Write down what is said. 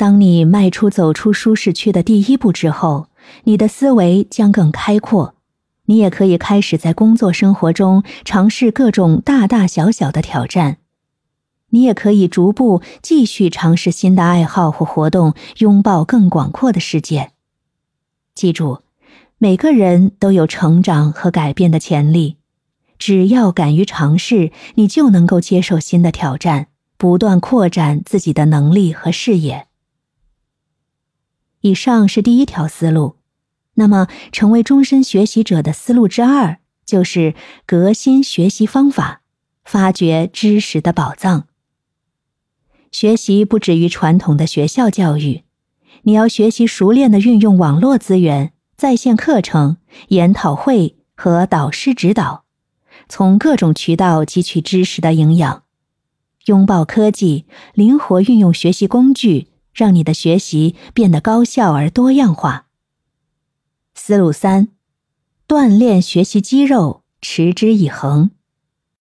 当你迈出走出舒适区的第一步之后，你的思维将更开阔。你也可以开始在工作生活中尝试各种大大小小的挑战。你也可以逐步继续尝试新的爱好或活动，拥抱更广阔的世界。记住，每个人都有成长和改变的潜力。只要敢于尝试，你就能够接受新的挑战，不断扩展自己的能力和视野。以上是第一条思路。那么，成为终身学习者的思路之二就是革新学习方法，发掘知识的宝藏。学习不止于传统的学校教育，你要学习熟练的运用网络资源、在线课程、研讨会和导师指导，从各种渠道汲取知识的营养，拥抱科技，灵活运用学习工具，让你的学习变得高效而多样化。思路三：锻炼学习肌肉，持之以恒。